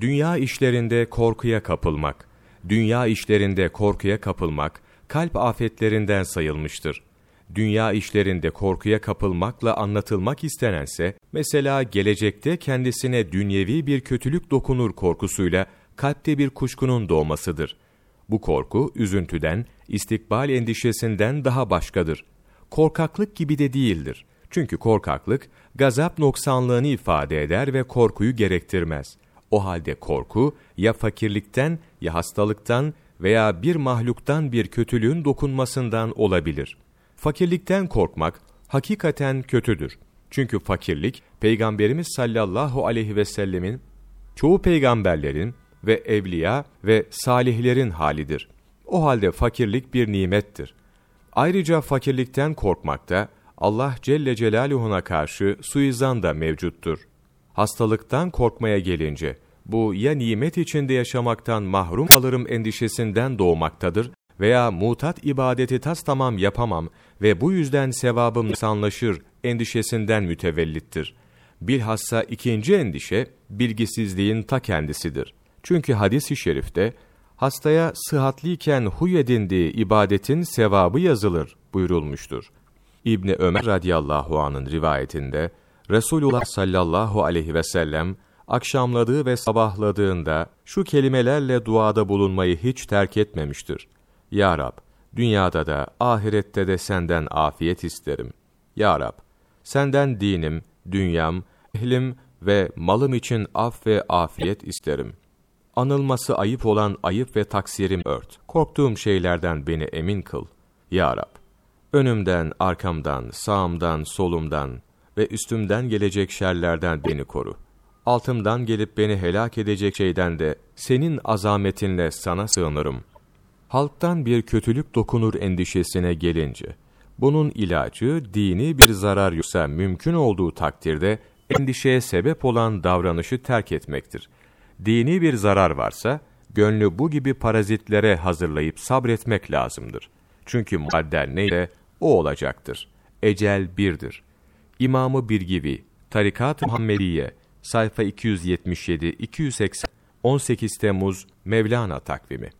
Dünya işlerinde korkuya kapılmak, dünya işlerinde korkuya kapılmak, kalp afetlerinden sayılmıştır. Dünya işlerinde korkuya kapılmakla anlatılmak istenense, mesela gelecekte kendisine dünyevi bir kötülük dokunur korkusuyla kalpte bir kuşkunun doğmasıdır. Bu korku, üzüntüden, istikbal endişesinden daha başkadır. Korkaklık gibi de değildir. Çünkü korkaklık, gazap noksanlığını ifade eder ve korkuyu gerektirmez. O halde korku, ya fakirlikten, ya hastalıktan veya bir mahluktan bir kötülüğün dokunmasından olabilir. Fakirlikten korkmak, hakikaten kötüdür. Çünkü fakirlik, Peygamberimiz sallallahu aleyhi ve sellemin, çoğu peygamberlerin ve evliya ve salihlerin halidir. O halde fakirlik bir nimettir. Ayrıca fakirlikten korkmakta, Allah Celle Celaluhu'na karşı suizan da mevcuttur. Hastalıktan korkmaya gelince, bu ya nimet içinde yaşamaktan mahrum kalırım endişesinden doğmaktadır veya mutat ibadeti tas tamam yapamam ve bu yüzden sevabım sanlaşır endişesinden mütevellittir. Bilhassa ikinci endişe, bilgisizliğin ta kendisidir. Çünkü hadis-i şerifte, hastaya sıhhatliyken huy edindiği ibadetin sevabı yazılır buyurulmuştur. İbni Ömer radıyallahu anın rivayetinde Resulullah sallallahu aleyhi ve sellem akşamladığı ve sabahladığında şu kelimelerle duada bulunmayı hiç terk etmemiştir. Ya Rab, dünyada da ahirette de senden afiyet isterim. Ya Rab, senden dinim, dünyam, ehlim ve malım için af ve afiyet isterim. Anılması ayıp olan ayıp ve taksirim ört. Korktuğum şeylerden beni emin kıl. Ya Rab, önümden, arkamdan, sağımdan, solumdan ve üstümden gelecek şerlerden beni koru. Altımdan gelip beni helak edecek şeyden de senin azametinle sana sığınırım. Halktan bir kötülük dokunur endişesine gelince, bunun ilacı dini bir zarar yoksa mümkün olduğu takdirde endişeye sebep olan davranışı terk etmektir. Dini bir zarar varsa, gönlü bu gibi parazitlere hazırlayıp sabretmek lazımdır. Çünkü mukadder neyse o olacaktır. Ecel birdir. İmamı Birgivi, Tarikat-ı Muhammediye, sayfa 277-280, 18 Temmuz Mevlana takvimi